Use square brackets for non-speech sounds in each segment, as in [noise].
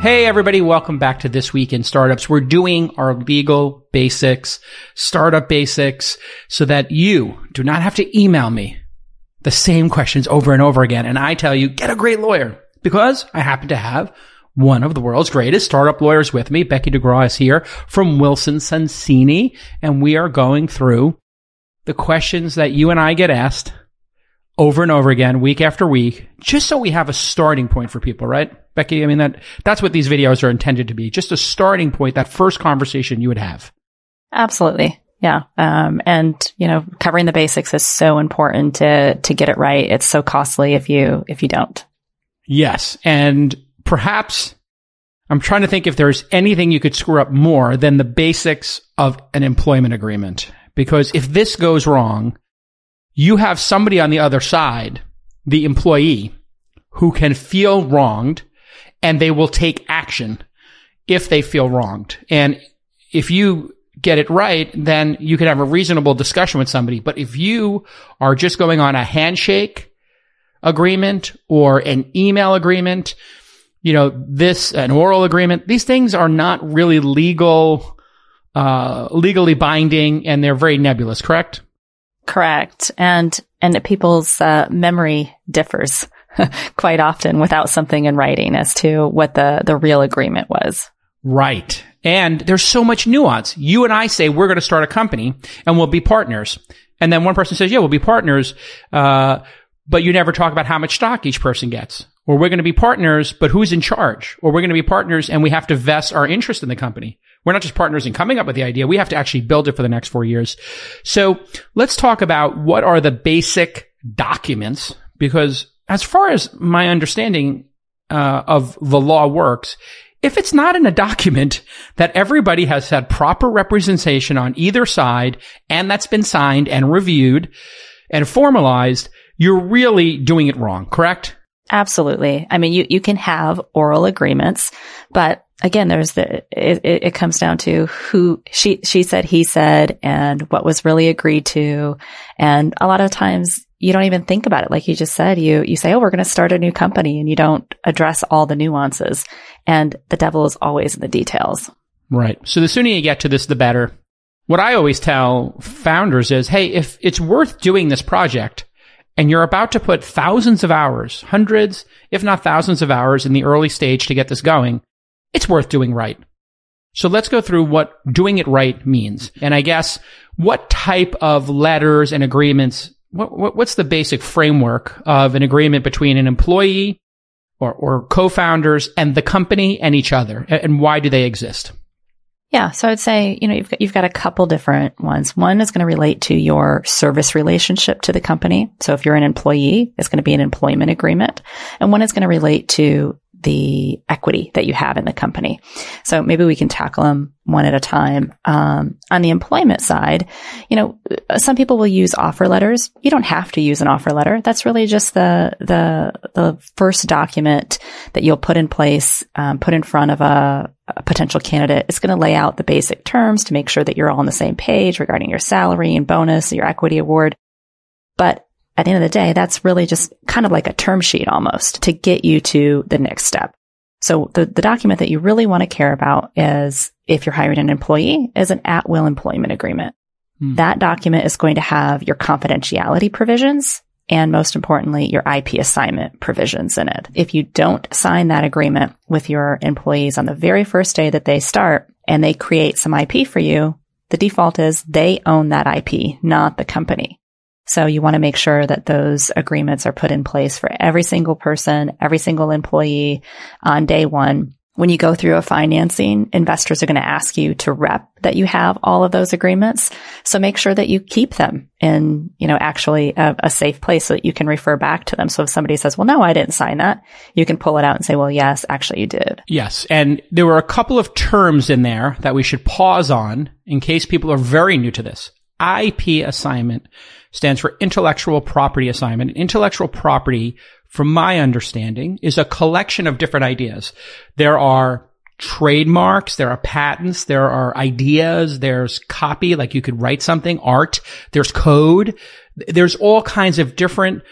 Hey everybody, welcome back to This Week in Startups. We're doing our legal basics, startup basics, so that you do not have to email me the same questions over and over again. And I tell you, get a great lawyer because I happen to have one of the world's greatest startup lawyers with me. Becky DeGraw is here from Wilson Sonsini, and we are going through the questions that you and I get asked over and over again, week after week, just so we have a starting point for people, right? Becky, I mean, that, that's what these videos are intended to be. Just a starting point, that first conversation you would have. Absolutely. Yeah. Um, and, you know, covering the basics is so important to, to get it right. It's so costly if you, if you don't. Yes. And perhaps I'm trying to think if there's anything you could screw up more than the basics of an employment agreement. Because if this goes wrong, you have somebody on the other side, the employee, who can feel wronged and they will take action if they feel wronged. And if you get it right, then you can have a reasonable discussion with somebody. But if you are just going on a handshake agreement or an email agreement, you know, this, an oral agreement, these things are not really legal, uh, legally binding and they're very nebulous, correct? Correct. And, and people's uh, memory differs [laughs] quite often without something in writing as to what the, the real agreement was. Right. And there's so much nuance. You and I say we're going to start a company and we'll be partners. And then one person says, yeah, we'll be partners. Uh, but you never talk about how much stock each person gets. Or we're going to be partners, but who's in charge? Or we're going to be partners and we have to vest our interest in the company. We're not just partners in coming up with the idea. We have to actually build it for the next four years. So let's talk about what are the basic documents because as far as my understanding uh, of the law works, if it's not in a document that everybody has had proper representation on either side and that's been signed and reviewed and formalized, you're really doing it wrong, correct? Absolutely. I mean, you, you can have oral agreements, but again, there's the, it, it comes down to who she, she said, he said, and what was really agreed to. And a lot of times you don't even think about it. Like you just said, you, you say, Oh, we're going to start a new company and you don't address all the nuances. And the devil is always in the details. Right. So the sooner you get to this, the better. What I always tell founders is, Hey, if it's worth doing this project, and you're about to put thousands of hours, hundreds, if not thousands of hours in the early stage to get this going, it's worth doing right. So let's go through what doing it right means. And I guess what type of letters and agreements, what, what, what's the basic framework of an agreement between an employee or, or co-founders and the company and each other? And why do they exist? Yeah. So I'd say, you know, you've got, you've got a couple different ones. One is going to relate to your service relationship to the company. So if you're an employee, it's going to be an employment agreement. And one is going to relate to the equity that you have in the company. So maybe we can tackle them one at a time. Um, on the employment side, you know, some people will use offer letters. You don't have to use an offer letter. That's really just the the the first document that you'll put in place, um, put in front of a, a potential candidate. It's going to lay out the basic terms to make sure that you're all on the same page regarding your salary and bonus, your equity award. But at the end of the day, that's really just kind of like a term sheet almost to get you to the next step. So the, the document that you really want to care about is if you're hiring an employee is an at will employment agreement. Hmm. That document is going to have your confidentiality provisions and most importantly, your IP assignment provisions in it. If you don't sign that agreement with your employees on the very first day that they start and they create some IP for you, the default is they own that IP, not the company. So you want to make sure that those agreements are put in place for every single person, every single employee on day one. When you go through a financing, investors are going to ask you to rep that you have all of those agreements. So make sure that you keep them in, you know, actually a, a, safe place so that you can refer back to them. So if somebody says, well, no, I didn't sign that, you can pull it out and say, well, yes, actually you did. Yes. And there were a couple of terms in there that we should pause on in case people are very new to this. IP assignment stands for intellectual property assignment. Intellectual property, from my understanding, is a collection of different ideas. There are trademarks, there are patents, there are ideas, there's copy, like you could write something, art, there's code, there's all kinds of different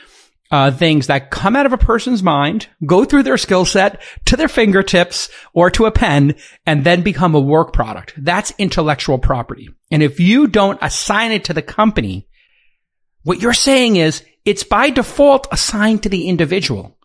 uh, things that come out of a person's mind, go through their skill set to their fingertips or to a pen, and then become a work product. That's intellectual property. And if you don't assign it to the company, what you're saying is it's by default assigned to the individual.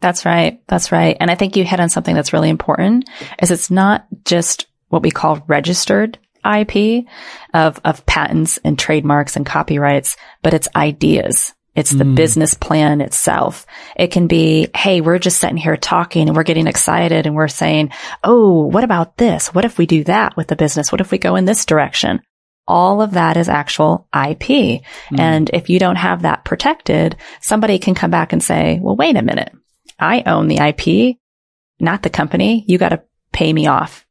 That's right. That's right. And I think you hit on something that's really important is it's not just what we call registered IP of, of patents and trademarks and copyrights, but it's ideas. It's the mm. business plan itself. It can be, Hey, we're just sitting here talking and we're getting excited and we're saying, Oh, what about this? What if we do that with the business? What if we go in this direction? All of that is actual IP. Mm. And if you don't have that protected, somebody can come back and say, well, wait a minute. I own the IP, not the company. You got to pay me off.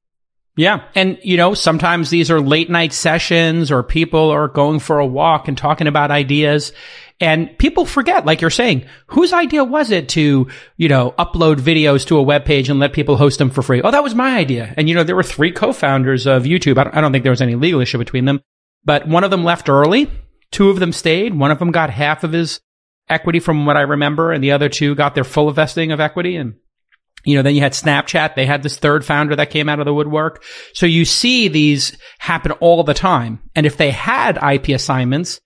Yeah. And, you know, sometimes these are late night sessions or people are going for a walk and talking about ideas. And people forget, like you're saying, whose idea was it to, you know, upload videos to a web page and let people host them for free? Oh, that was my idea. And, you know, there were three co-founders of YouTube. I don't, I don't think there was any legal issue between them, but one of them left early. Two of them stayed. One of them got half of his equity from what I remember and the other two got their full vesting of equity and you know, then you had Snapchat. They had this third founder that came out of the woodwork. So you see these happen all the time. And if they had IP assignments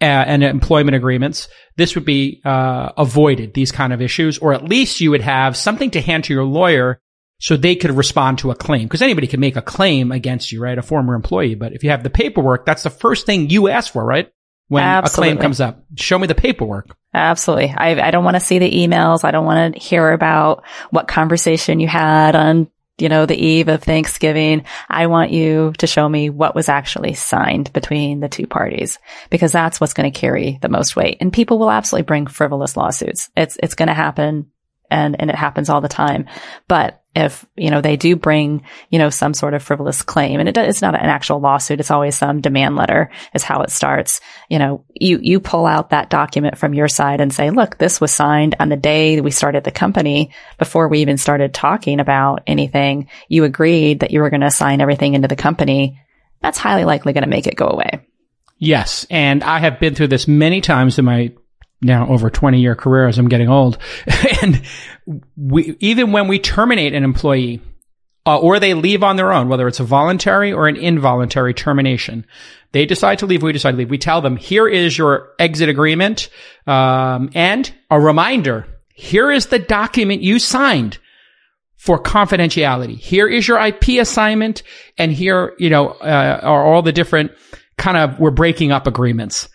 uh, and employment agreements, this would be uh, avoided, these kind of issues, or at least you would have something to hand to your lawyer so they could respond to a claim. Because anybody can make a claim against you, right? A former employee. But if you have the paperwork, that's the first thing you ask for, right? When Absolutely. a claim comes up. Show me the paperwork. Absolutely. I, I don't want to see the emails. I don't want to hear about what conversation you had on, you know, the eve of Thanksgiving. I want you to show me what was actually signed between the two parties because that's what's going to carry the most weight. And people will absolutely bring frivolous lawsuits. It's, it's going to happen and, and it happens all the time. But if, you know, they do bring, you know, some sort of frivolous claim and it, it's not an actual lawsuit. It's always some demand letter is how it starts. You know, you, you pull out that document from your side and say, look, this was signed on the day we started the company before we even started talking about anything. You agreed that you were going to sign everything into the company. That's highly likely going to make it go away. Yes. And I have been through this many times in my now over 20 year career as I'm getting old. [laughs] and we, even when we terminate an employee, uh, or they leave on their own, whether it's a voluntary or an involuntary termination, they decide to leave. We decide to leave. We tell them, here is your exit agreement. Um, and a reminder, here is the document you signed for confidentiality. Here is your IP assignment. And here, you know, uh, are all the different kind of, we're breaking up agreements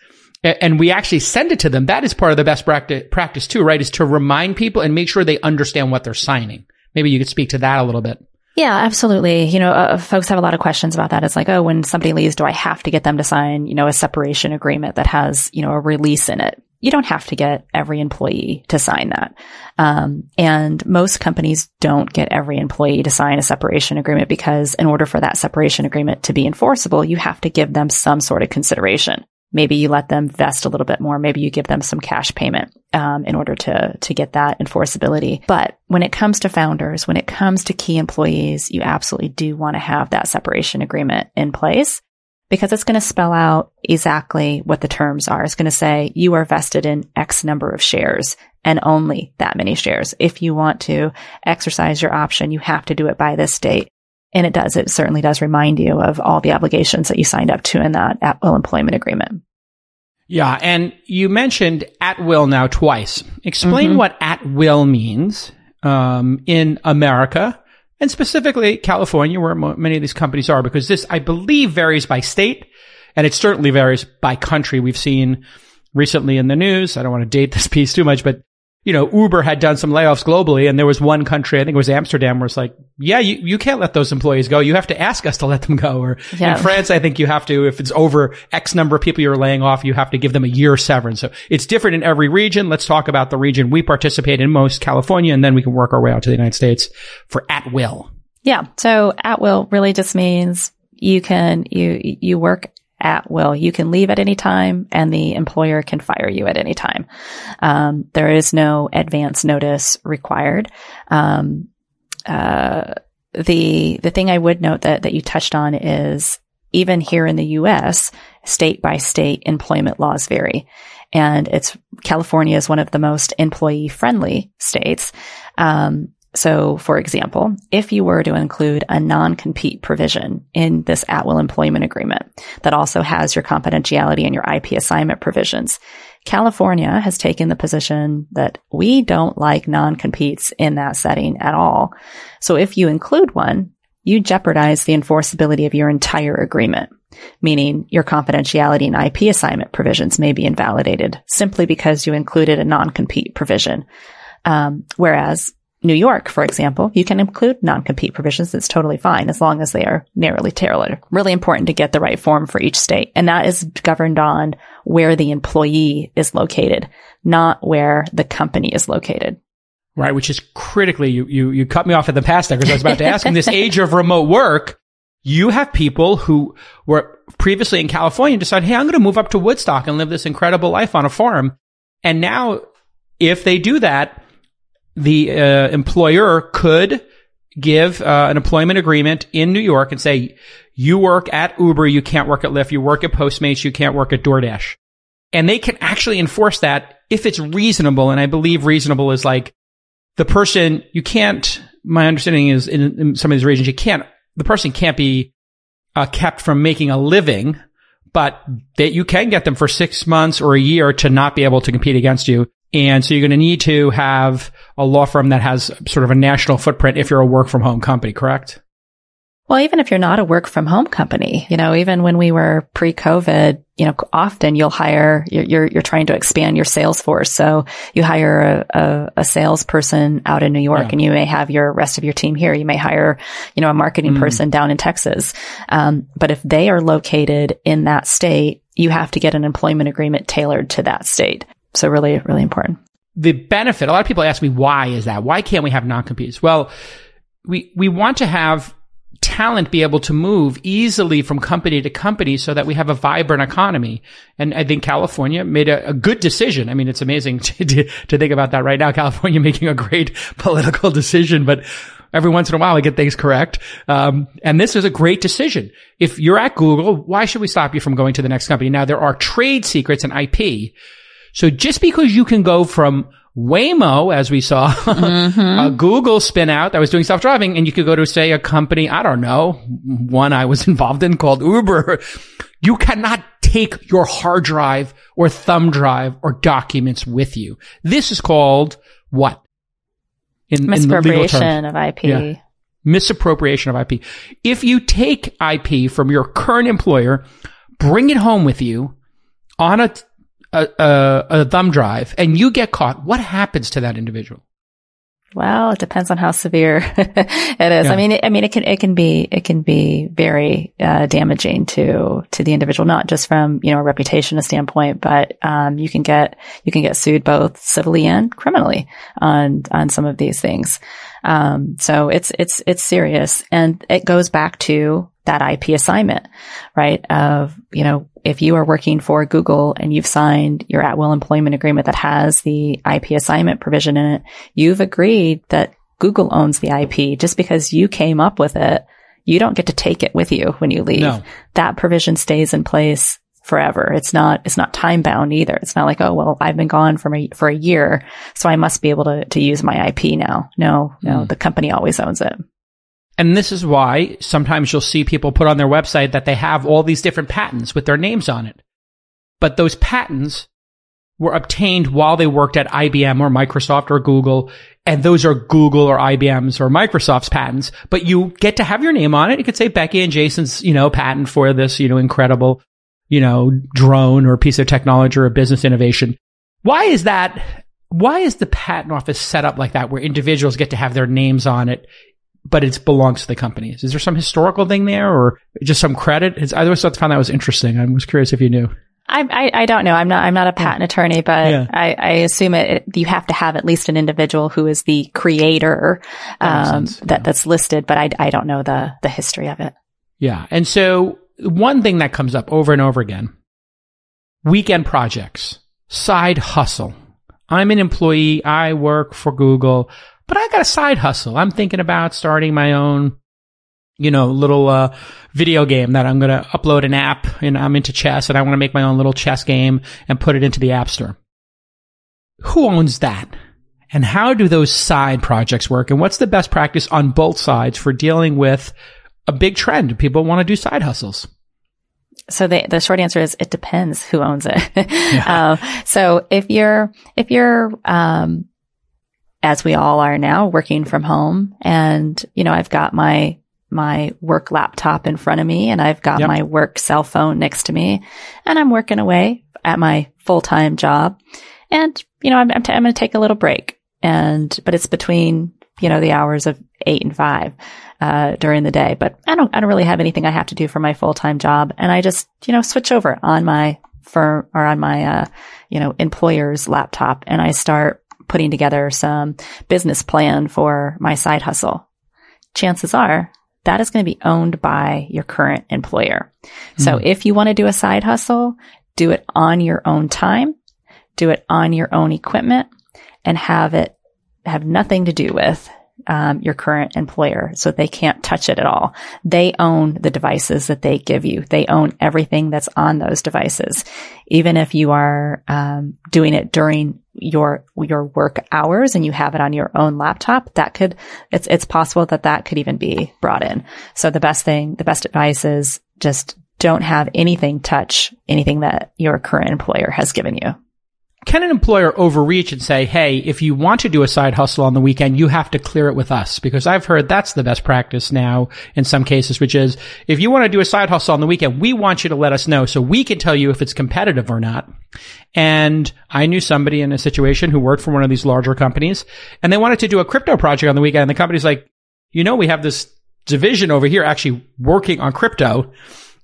and we actually send it to them. That is part of the best practice too, right? Is to remind people and make sure they understand what they're signing. Maybe you could speak to that a little bit. Yeah, absolutely. You know, uh, folks have a lot of questions about that. It's like, oh, when somebody leaves, do I have to get them to sign, you know, a separation agreement that has, you know, a release in it? You don't have to get every employee to sign that. Um, and most companies don't get every employee to sign a separation agreement because in order for that separation agreement to be enforceable, you have to give them some sort of consideration. Maybe you let them vest a little bit more. Maybe you give them some cash payment um, in order to to get that enforceability. But when it comes to founders, when it comes to key employees, you absolutely do want to have that separation agreement in place because it's going to spell out exactly what the terms are. It's going to say you are vested in X number of shares and only that many shares. If you want to exercise your option, you have to do it by this date. And it does, it certainly does remind you of all the obligations that you signed up to in that at will employment agreement. Yeah. And you mentioned at will now twice. Explain mm-hmm. what at will means um, in America and specifically California, where many of these companies are, because this, I believe, varies by state and it certainly varies by country. We've seen recently in the news, I don't want to date this piece too much, but you know, Uber had done some layoffs globally and there was one country, I think it was Amsterdam, where it's like, yeah, you, you can't let those employees go. You have to ask us to let them go. Or yeah. in France, I think you have to, if it's over X number of people you're laying off, you have to give them a year severance. So it's different in every region. Let's talk about the region we participate in most, California, and then we can work our way out to the United States for at will. Yeah. So at will really just means you can, you, you work at will. You can leave at any time and the employer can fire you at any time. Um, there is no advance notice required. Um, uh, the, the thing I would note that, that you touched on is even here in the U.S., state by state employment laws vary. and it's California is one of the most employee friendly states. Um, so, for example, if you were to include a non-compete provision in this at-will employment agreement that also has your confidentiality and your IP assignment provisions, California has taken the position that we don't like non-competes in that setting at all. So if you include one, you jeopardize the enforceability of your entire agreement, meaning your confidentiality and IP assignment provisions may be invalidated simply because you included a non-compete provision. Um, whereas New York, for example, you can include non-compete provisions. It's totally fine as long as they are narrowly tailored. Really important to get the right form for each state. And that is governed on where the employee is located, not where the company is located. Right. Which is critically, you, you, you cut me off at the pass there because I was about to ask in this [laughs] age of remote work, you have people who were previously in California decide, Hey, I'm going to move up to Woodstock and live this incredible life on a farm. And now if they do that, the uh, employer could give uh, an employment agreement in New York and say, you work at Uber, you can't work at Lyft, you work at Postmates, you can't work at DoorDash. And they can actually enforce that if it's reasonable. And I believe reasonable is like the person, you can't, my understanding is in, in some of these regions, you can't, the person can't be uh, kept from making a living, but that you can get them for six months or a year to not be able to compete against you. And so you're going to need to have a law firm that has sort of a national footprint if you're a work from home company, correct? Well, even if you're not a work from home company, you know, even when we were pre-COVID, you know, often you'll hire, you're, you're, you're trying to expand your sales force. So you hire a, a, a salesperson out in New York yeah. and you may have your rest of your team here. You may hire, you know, a marketing mm. person down in Texas. Um, but if they are located in that state, you have to get an employment agreement tailored to that state. So really, really important. The benefit, a lot of people ask me, why is that? Why can't we have non-competes? Well, we, we want to have talent be able to move easily from company to company so that we have a vibrant economy. And I think California made a, a good decision. I mean, it's amazing [laughs] to, to, to, think about that right now. California [laughs] making a great [laughs] political decision, but every once in a while I get things correct. Um, and this is a great decision. If you're at Google, why should we stop you from going to the next company? Now there are trade secrets and IP so just because you can go from Waymo, as we saw, [laughs] mm-hmm. a Google spin out that was doing self driving, and you could go to say a company, I don't know, one I was [laughs] involved in called Uber. You cannot take your hard drive or thumb drive or documents with you. This is called what? In, misappropriation in of IP. Yeah. Misappropriation of IP. If you take IP from your current employer, bring it home with you on a a, a, a thumb drive and you get caught, what happens to that individual? Well, it depends on how severe [laughs] it is. Yeah. I mean, it, I mean, it can, it can be, it can be very uh, damaging to to the individual, not just from you know a reputation standpoint, but um, you can get you can get sued both civilly and criminally on on some of these things. Um, so it's it's it's serious, and it goes back to that IP assignment, right? Of, you know, if you are working for Google and you've signed your at will employment agreement that has the IP assignment provision in it, you've agreed that Google owns the IP just because you came up with it. You don't get to take it with you when you leave. No. That provision stays in place forever. It's not, it's not time bound either. It's not like, oh, well, I've been gone for a, for a year, so I must be able to, to use my IP now. No, no, mm. the company always owns it. And this is why sometimes you'll see people put on their website that they have all these different patents with their names on it. But those patents were obtained while they worked at IBM or Microsoft or Google. And those are Google or IBM's or Microsoft's patents, but you get to have your name on it. You could say Becky and Jason's, you know, patent for this, you know, incredible, you know, drone or piece of technology or a business innovation. Why is that? Why is the patent office set up like that where individuals get to have their names on it but it belongs to the companies. Is there some historical thing there or just some credit? It's, I always thought found that was interesting. I was curious if you knew. I, I, I don't know. I'm not I'm not a patent attorney, but yeah. I, I assume it, it, you have to have at least an individual who is the creator um, that, that that's listed. But I, I don't know the the history of it. Yeah, and so one thing that comes up over and over again: weekend projects, side hustle. I'm an employee. I work for Google. But I got a side hustle. I'm thinking about starting my own you know, little uh, video game that I'm going to upload an app and I'm into chess and I want to make my own little chess game and put it into the App Store. Who owns that? And how do those side projects work? And what's the best practice on both sides for dealing with a big trend? People want to do side hustles. So the the short answer is it depends who owns it. [laughs] Yeah. uh, so if you're if you're um, as we all are now working from home, and you know I've got my my work laptop in front of me and I've got yep. my work cell phone next to me and I'm working away at my full time job. And, you know, I'm, I'm, t- I'm going to take a little break and, but it's between, you know, the hours of eight and five, uh, during the day. But I don't, I don't really have anything I have to do for my full time job. And I just, you know, switch over on my firm or on my, uh, you know, employer's laptop and I start putting together some business plan for my side hustle. Chances are that is going to be owned by your current employer. Mm. So hmm. if you want to do a side hustle, do it on your own time, do it on your own equipment and have it have nothing to do with um, your current employer, so they can't touch it at all. They own the devices that they give you. They own everything that's on those devices, even if you are um, doing it during your your work hours and you have it on your own laptop. That could it's it's possible that that could even be brought in. So the best thing, the best advice is just don't have anything touch anything that your current employer has given you can an employer overreach and say, hey, if you want to do a side hustle on the weekend, you have to clear it with us? Because I've heard that's the best practice now in some cases, which is if you want to do a side hustle on the weekend, we want you to let us know so we can tell you if it's competitive or not. And I knew somebody in a situation who worked for one of these larger companies and they wanted to do a crypto project on the weekend. And the company's like, you know, we have this division over here actually working on crypto.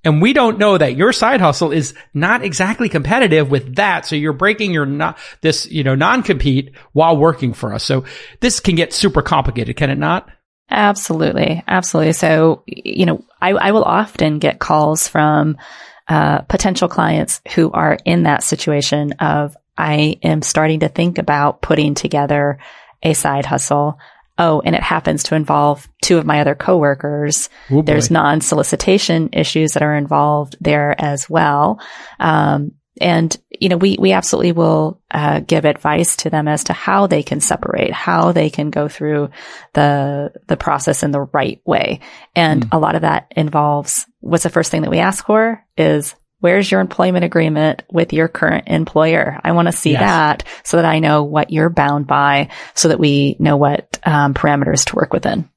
And we don't know that your side hustle is not exactly competitive with that. So you're breaking your not this, you know, non-compete while working for us. So this can get super complicated, can it not? Absolutely. Absolutely. So, you know, I, I will often get calls from uh, potential clients who are in that situation of I am starting to think about putting together a side hustle. Oh, and it happens to involve two of my other coworkers. There's non-solicitation issues that are involved there as well. Um, and you know we we absolutely will uh, give advice to them as to how they can separate how they can go through the the process in the right way and mm. a lot of that involves what's the first thing that we ask for is Where's your employment agreement with your current employer? I want to see yes. that so that I know what you're bound by so that we know what um, parameters to work within.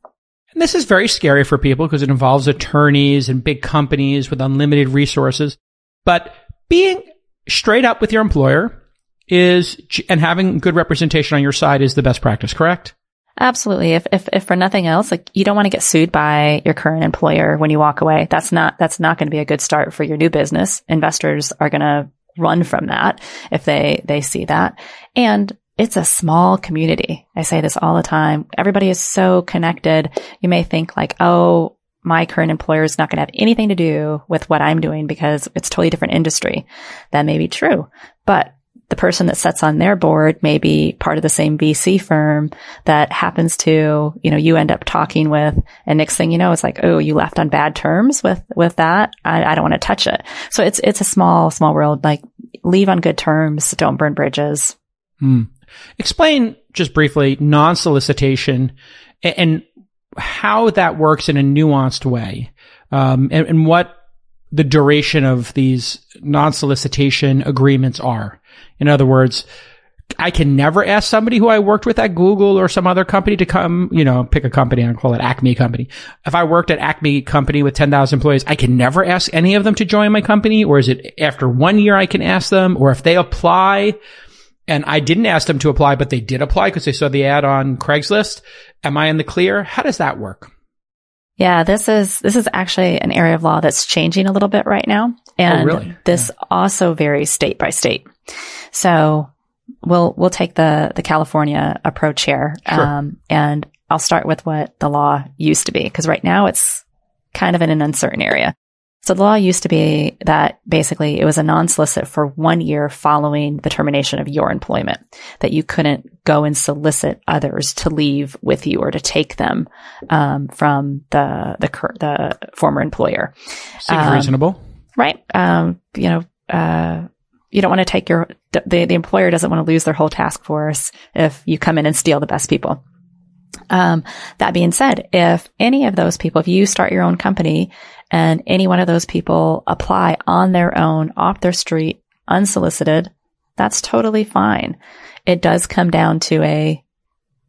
And this is very scary for people because it involves attorneys and big companies with unlimited resources. But being straight up with your employer is, and having good representation on your side is the best practice, correct? Absolutely. If, if, if for nothing else, like you don't want to get sued by your current employer when you walk away. That's not, that's not going to be a good start for your new business. Investors are going to run from that if they, they see that. And it's a small community. I say this all the time. Everybody is so connected. You may think like, oh, my current employer is not going to have anything to do with what I'm doing because it's totally different industry. That may be true, but the person that sits on their board may be part of the same VC firm that happens to, you know, you end up talking with and next thing you know, it's like, oh, you left on bad terms with, with that. I, I don't want to touch it. So it's, it's a small, small world. Like leave on good terms. Don't burn bridges. Hmm. Explain just briefly non-solicitation and, and, how that works in a nuanced way. Um, and, and what the duration of these non-solicitation agreements are. In other words, I can never ask somebody who I worked with at Google or some other company to come, you know, pick a company and call it Acme company. If I worked at Acme company with 10,000 employees, I can never ask any of them to join my company. Or is it after one year I can ask them? Or if they apply and I didn't ask them to apply, but they did apply because they saw the ad on Craigslist. Am I in the clear? How does that work? Yeah, this is this is actually an area of law that's changing a little bit right now, oh, and oh, really? this yeah. also varies state by state. So we'll we'll take the the California approach here, sure. um, and I'll start with what the law used to be because right now it's kind of in an uncertain area. So the law used to be that basically it was a non-solicit for one year following the termination of your employment, that you couldn't go and solicit others to leave with you or to take them um, from the the the former employer. Seems um, reasonable, right? Um, you know, uh, you don't want to take your the the employer doesn't want to lose their whole task force if you come in and steal the best people. Um, that being said, if any of those people, if you start your own company and any one of those people apply on their own, off their street, unsolicited, that's totally fine. It does come down to a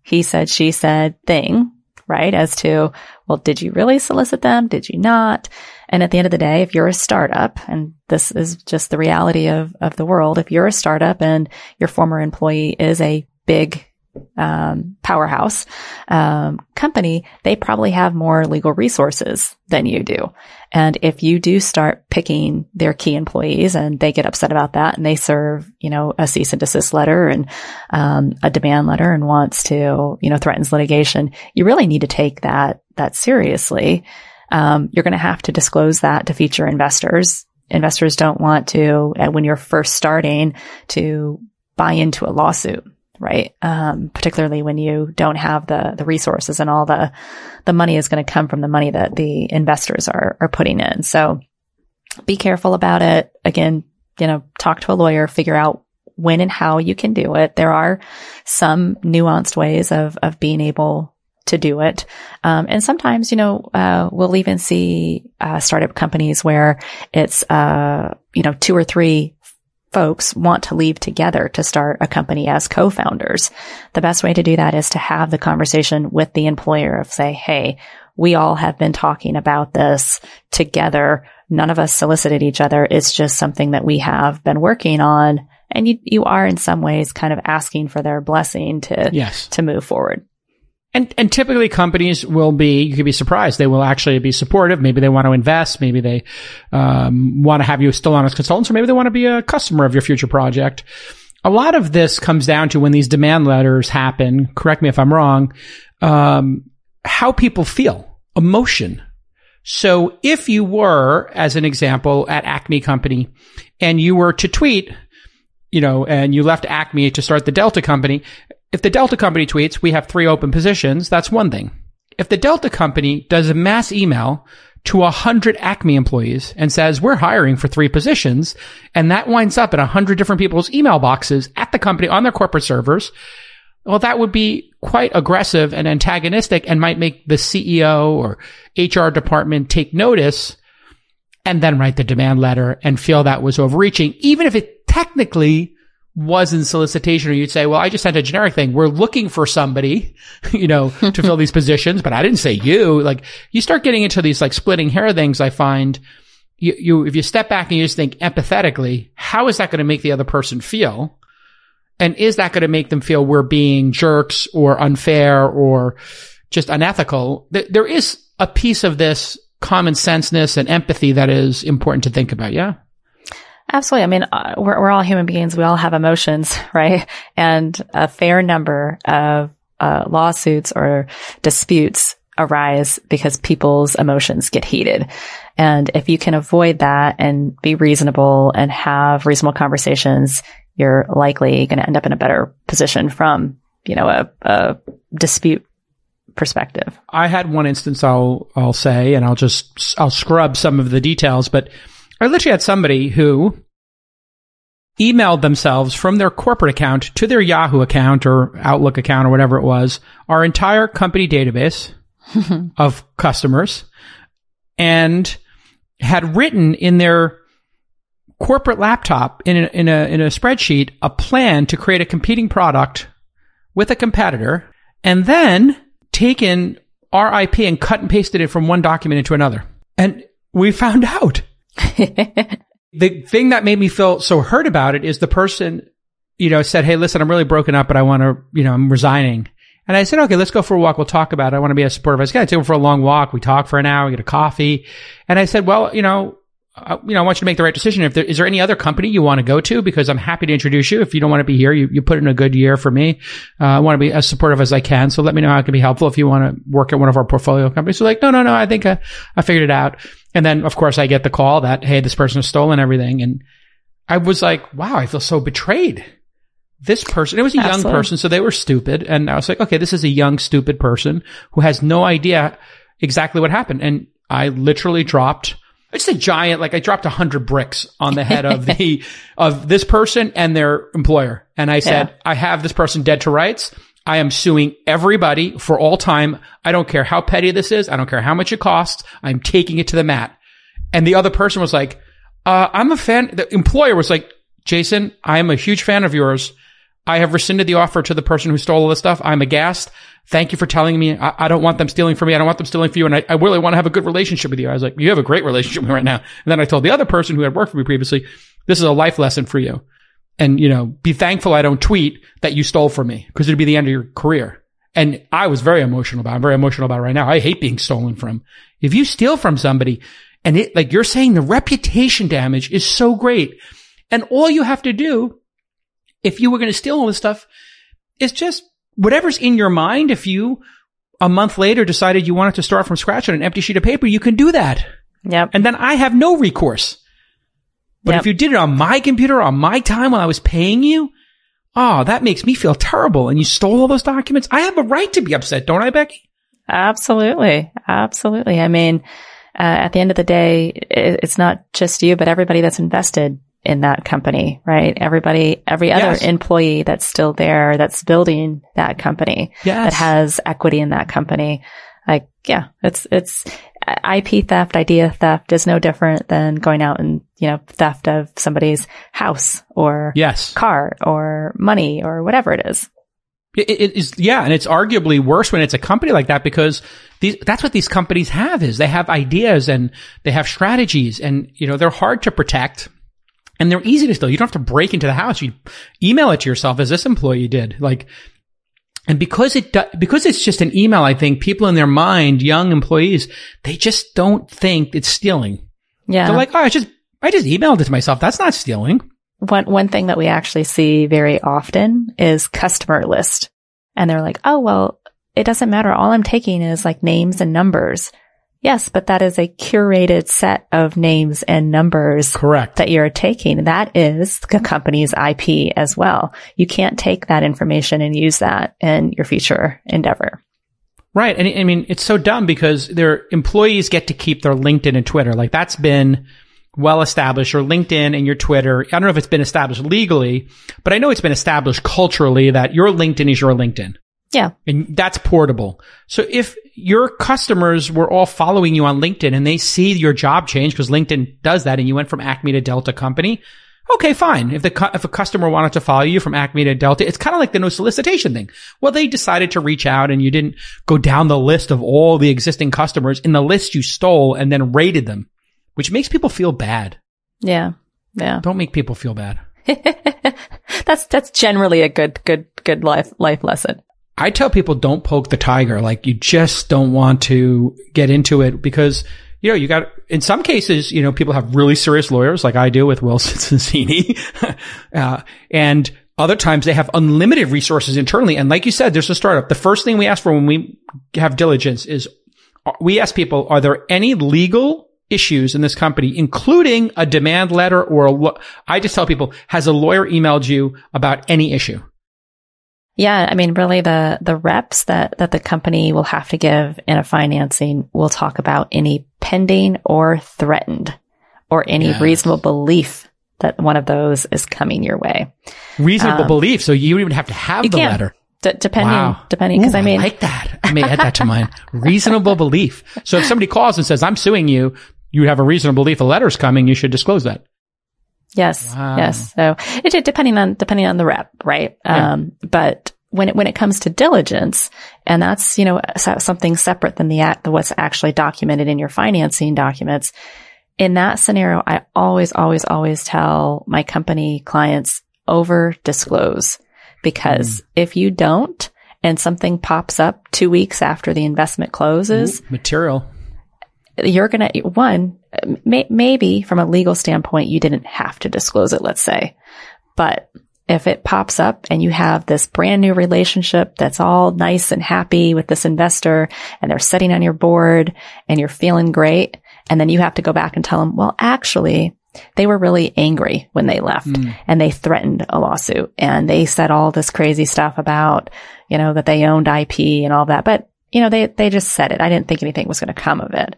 he said, she said thing, right? As to, well, did you really solicit them? Did you not? And at the end of the day, if you're a startup, and this is just the reality of, of the world, if you're a startup and your former employee is a big um, powerhouse um, company, they probably have more legal resources than you do. And if you do start picking their key employees and they get upset about that and they serve, you know, a cease and desist letter and um, a demand letter and wants to, you know, threatens litigation, you really need to take that that seriously. Um, you're going to have to disclose that to future investors. Investors don't want to, when you're first starting, to buy into a lawsuit right? Um, particularly when you don't have the the resources and all the the money is going to come from the money that the investors are are putting in. So be careful about it. Again, you know, talk to a lawyer, figure out when and how you can do it. There are some nuanced ways of of being able to do it. Um, and sometimes, you know, uh, we'll even see uh, startup companies where it's, uh, you know, two or three folks want to leave together to start a company as co-founders. The best way to do that is to have the conversation with the employer of say, Hey, we all have been talking about this together. None of us solicited each other. It's just something that we have been working on. And you, you are in some ways kind of asking for their blessing to, yes. to move forward. And, and typically companies will be, you could be surprised. They will actually be supportive. Maybe they want to invest. Maybe they, um, want to have you still on as consultants or maybe they want to be a customer of your future project. A lot of this comes down to when these demand letters happen. Correct me if I'm wrong. Um, how people feel, emotion. So if you were, as an example, at Acme Company and you were to tweet, you know, and you left Acme to start the Delta Company, if the Delta company tweets, we have three open positions, that's one thing. If the Delta company does a mass email to 100 Acme employees and says, we're hiring for three positions, and that winds up in 100 different people's email boxes at the company on their corporate servers, well, that would be quite aggressive and antagonistic and might make the CEO or HR department take notice and then write the demand letter and feel that was overreaching, even if it technically wasn't solicitation or you'd say, well, I just sent a generic thing. We're looking for somebody, [laughs] you know, to fill these positions, but I didn't say you. Like you start getting into these like splitting hair things. I find you, you, if you step back and you just think empathetically, how is that going to make the other person feel? And is that going to make them feel we're being jerks or unfair or just unethical? There is a piece of this common senseness and empathy that is important to think about. Yeah. Absolutely. I mean, uh, we're, we're all human beings. We all have emotions, [laughs] right? And a fair number of uh, lawsuits or disputes arise because people's emotions get heated. And if you can avoid that and be reasonable and have reasonable conversations, you're likely going to end up in a better position from, you know, a, a dispute perspective. I had one instance I'll, I'll say, and I'll just, I'll scrub some of the details, but I literally had somebody who emailed themselves from their corporate account to their Yahoo account or Outlook account or whatever it was, our entire company database [laughs] of customers and had written in their corporate laptop in a, in a, in a spreadsheet a plan to create a competing product with a competitor and then taken our IP and cut and pasted it from one document into another. And we found [laughs] out [laughs] the thing that made me feel so hurt about it is the person, you know, said, Hey, listen, I'm really broken up, but I want to, you know, I'm resigning. And I said, okay, let's go for a walk. We'll talk about it. I want to be a supportive. I said, yeah, take him for a long walk. We talk for an hour, we get a coffee. And I said, well, you know, uh, you know, I want you to make the right decision. If there is there any other company you want to go to, because I'm happy to introduce you. If you don't want to be here, you, you put in a good year for me. Uh, I want to be as supportive as I can. So let me know how it can be helpful if you want to work at one of our portfolio companies. So like, no, no, no, I think I, I figured it out. And then of course I get the call that, hey, this person has stolen everything. And I was like, wow, I feel so betrayed. This person, it was a young person, so they were stupid. And I was like, okay, this is a young, stupid person who has no idea exactly what happened. And I literally dropped, it's a giant, like I dropped a hundred bricks on the head of the, [laughs] of this person and their employer. And I said, Yeah. I have this person dead to rights. I am suing everybody for all time. I don't care how petty this is. I don't care how much it costs. I'm taking it to the mat. And the other person was like, uh, I'm a fan. The employer was like, Jason, I am a huge fan of yours. I have rescinded the offer to the person who stole all this stuff. I'm aghast. Thank you for telling me. I, I don't want them stealing from me. I don't want them stealing from you. And I, I really want to have a good relationship with you. I was like, you have a great relationship with me right now. And then I told the other person who had worked for me previously, this is a life lesson for you. And, you know, be thankful I don't tweet that you stole from me because it'd be the end of your career. And I was very emotional about it. I'm very emotional about it right now. I hate being stolen from. If you steal from somebody and it, like you're saying, the reputation damage is so great. And all you have to do if you were going to steal all this stuff, it's just whatever's in your mind. If you a month later decided you wanted to start from scratch on an empty sheet of paper, you can do that. Yep. And then I have no recourse. But Yep. if you did it on my computer, on my time when I was paying you, oh, that makes me feel terrible. And you stole all those documents. I have a right to be upset, don't I, Becky? Absolutely. Absolutely. I mean, uh, at the end of the day, it, it's not just you, but everybody that's invested in that company, right? Everybody, every other Yes. employee that's still there, that's building that company, Yes. that has equity in that company. Like, yeah, it's, it's IP theft, idea theft is no different than going out and, you know, theft of somebody's house or Yes. car or money or whatever it is. It, it is, yeah, and it's arguably worse when it's a company like that because these, that's what these companies have is they have ideas and they have strategies and, you know, they're hard to protect and they're easy to steal. You don't have to break into the house. You email it to yourself as this employee did. Like, and because it, do, because it's just an email, I think people in their mind, young employees, they just don't think it's stealing. Yeah. They're like, oh, I just, I just emailed it to myself. That's not stealing. one one thing that we actually see very often is customer list. And they're like, "Oh, well, it doesn't matter. All I'm taking is like names and numbers." Yes, but that is a curated set of names and numbers Correct. that you're taking. That is the company's IP as well. You can't take that information and use that in your future endeavor. Right. And I mean, it's so dumb because their employees get to keep their LinkedIn and Twitter. Like that's been well established. Your LinkedIn and your Twitter. I don't know if it's been established legally, but I know it's been established culturally that your LinkedIn is your LinkedIn. Yeah. And that's portable. So if your customers were all following you on LinkedIn and they see your job change because LinkedIn does that and you went from Acme to Delta company, okay, fine. If the, if a customer wanted to follow you from Acme to Delta, it's kind of like the no solicitation thing. Well, they decided to reach out and you didn't go down the list of all the existing customers in the list you stole and then rated them, which makes people feel bad. Yeah. Yeah. Don't make people feel bad. [laughs] that's that's generally a good good good life life lesson. I tell people don't poke the tiger. Like you just don't want to get into it because, you know, you got, in some cases, you know, people have really serious lawyers like I do with Wilson [laughs] Sonsini. [laughs] uh, and other times they have unlimited resources internally. And like you said, there's a startup. The first thing we ask for when we have diligence is uh, we ask people, are there any legal issues in this company, including a demand letter or a, I just tell people, has a lawyer emailed you about any issue? Yeah, I mean, really, the the reps that that the company will have to give in a financing will talk about any pending or threatened, or any Yes. reasonable belief that one of those is coming your way. Reasonable Um, belief. So you don't even have to have the letter. D- depending, Wow. depending, because I mean, like that. I may add that to mine. [laughs] Reasonable belief. So if somebody calls and says, I'm suing you, you have a reasonable belief a letter's coming, you should disclose that. Yes. Wow. Yes. So it depending on depending on the rep, right? Yeah. Um, but when it when it comes to diligence, and that's you know something separate than the act what's actually documented in your financing documents. In that scenario, I always, always, always tell my company clients over disclose because if you don't and something pops up two weeks after the investment closes, material. you're going to, one, may, maybe from a legal standpoint, you didn't have to disclose it, let's say. But if it pops up and you have this brand new relationship that's all nice and happy with this investor and they're sitting on your board and you're feeling great. And then you have to go back and tell them, well, actually, they were really angry when they left mm. and they threatened a lawsuit and they said all this crazy stuff about, you know, that they owned IP and all that. But, you know, they, they just said it. I didn't think anything was going to come of it.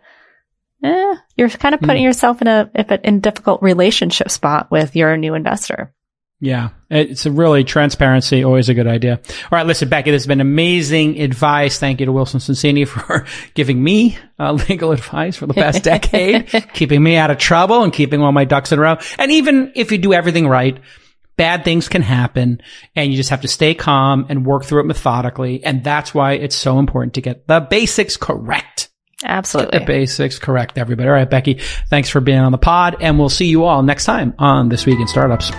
Eh, you're kind of putting mm. yourself in a, if in difficult relationship spot with your new investor. Yeah, it's a really transparency, always a good idea. All right, listen, Becky, this has been amazing advice. Thank you to Wilson Sonsini [laughs] for giving me uh, legal advice for the past [laughs] decade, keeping me out of trouble and keeping all my ducks in a row. And even if you do everything right, bad things can happen and you just have to stay calm and work through it methodically. And that's why it's so important to get the basics correct. Absolutely. Get the basics correct, everybody. All right, Becky, thanks for being on the pod and we'll see you all next time on This Week in Startups.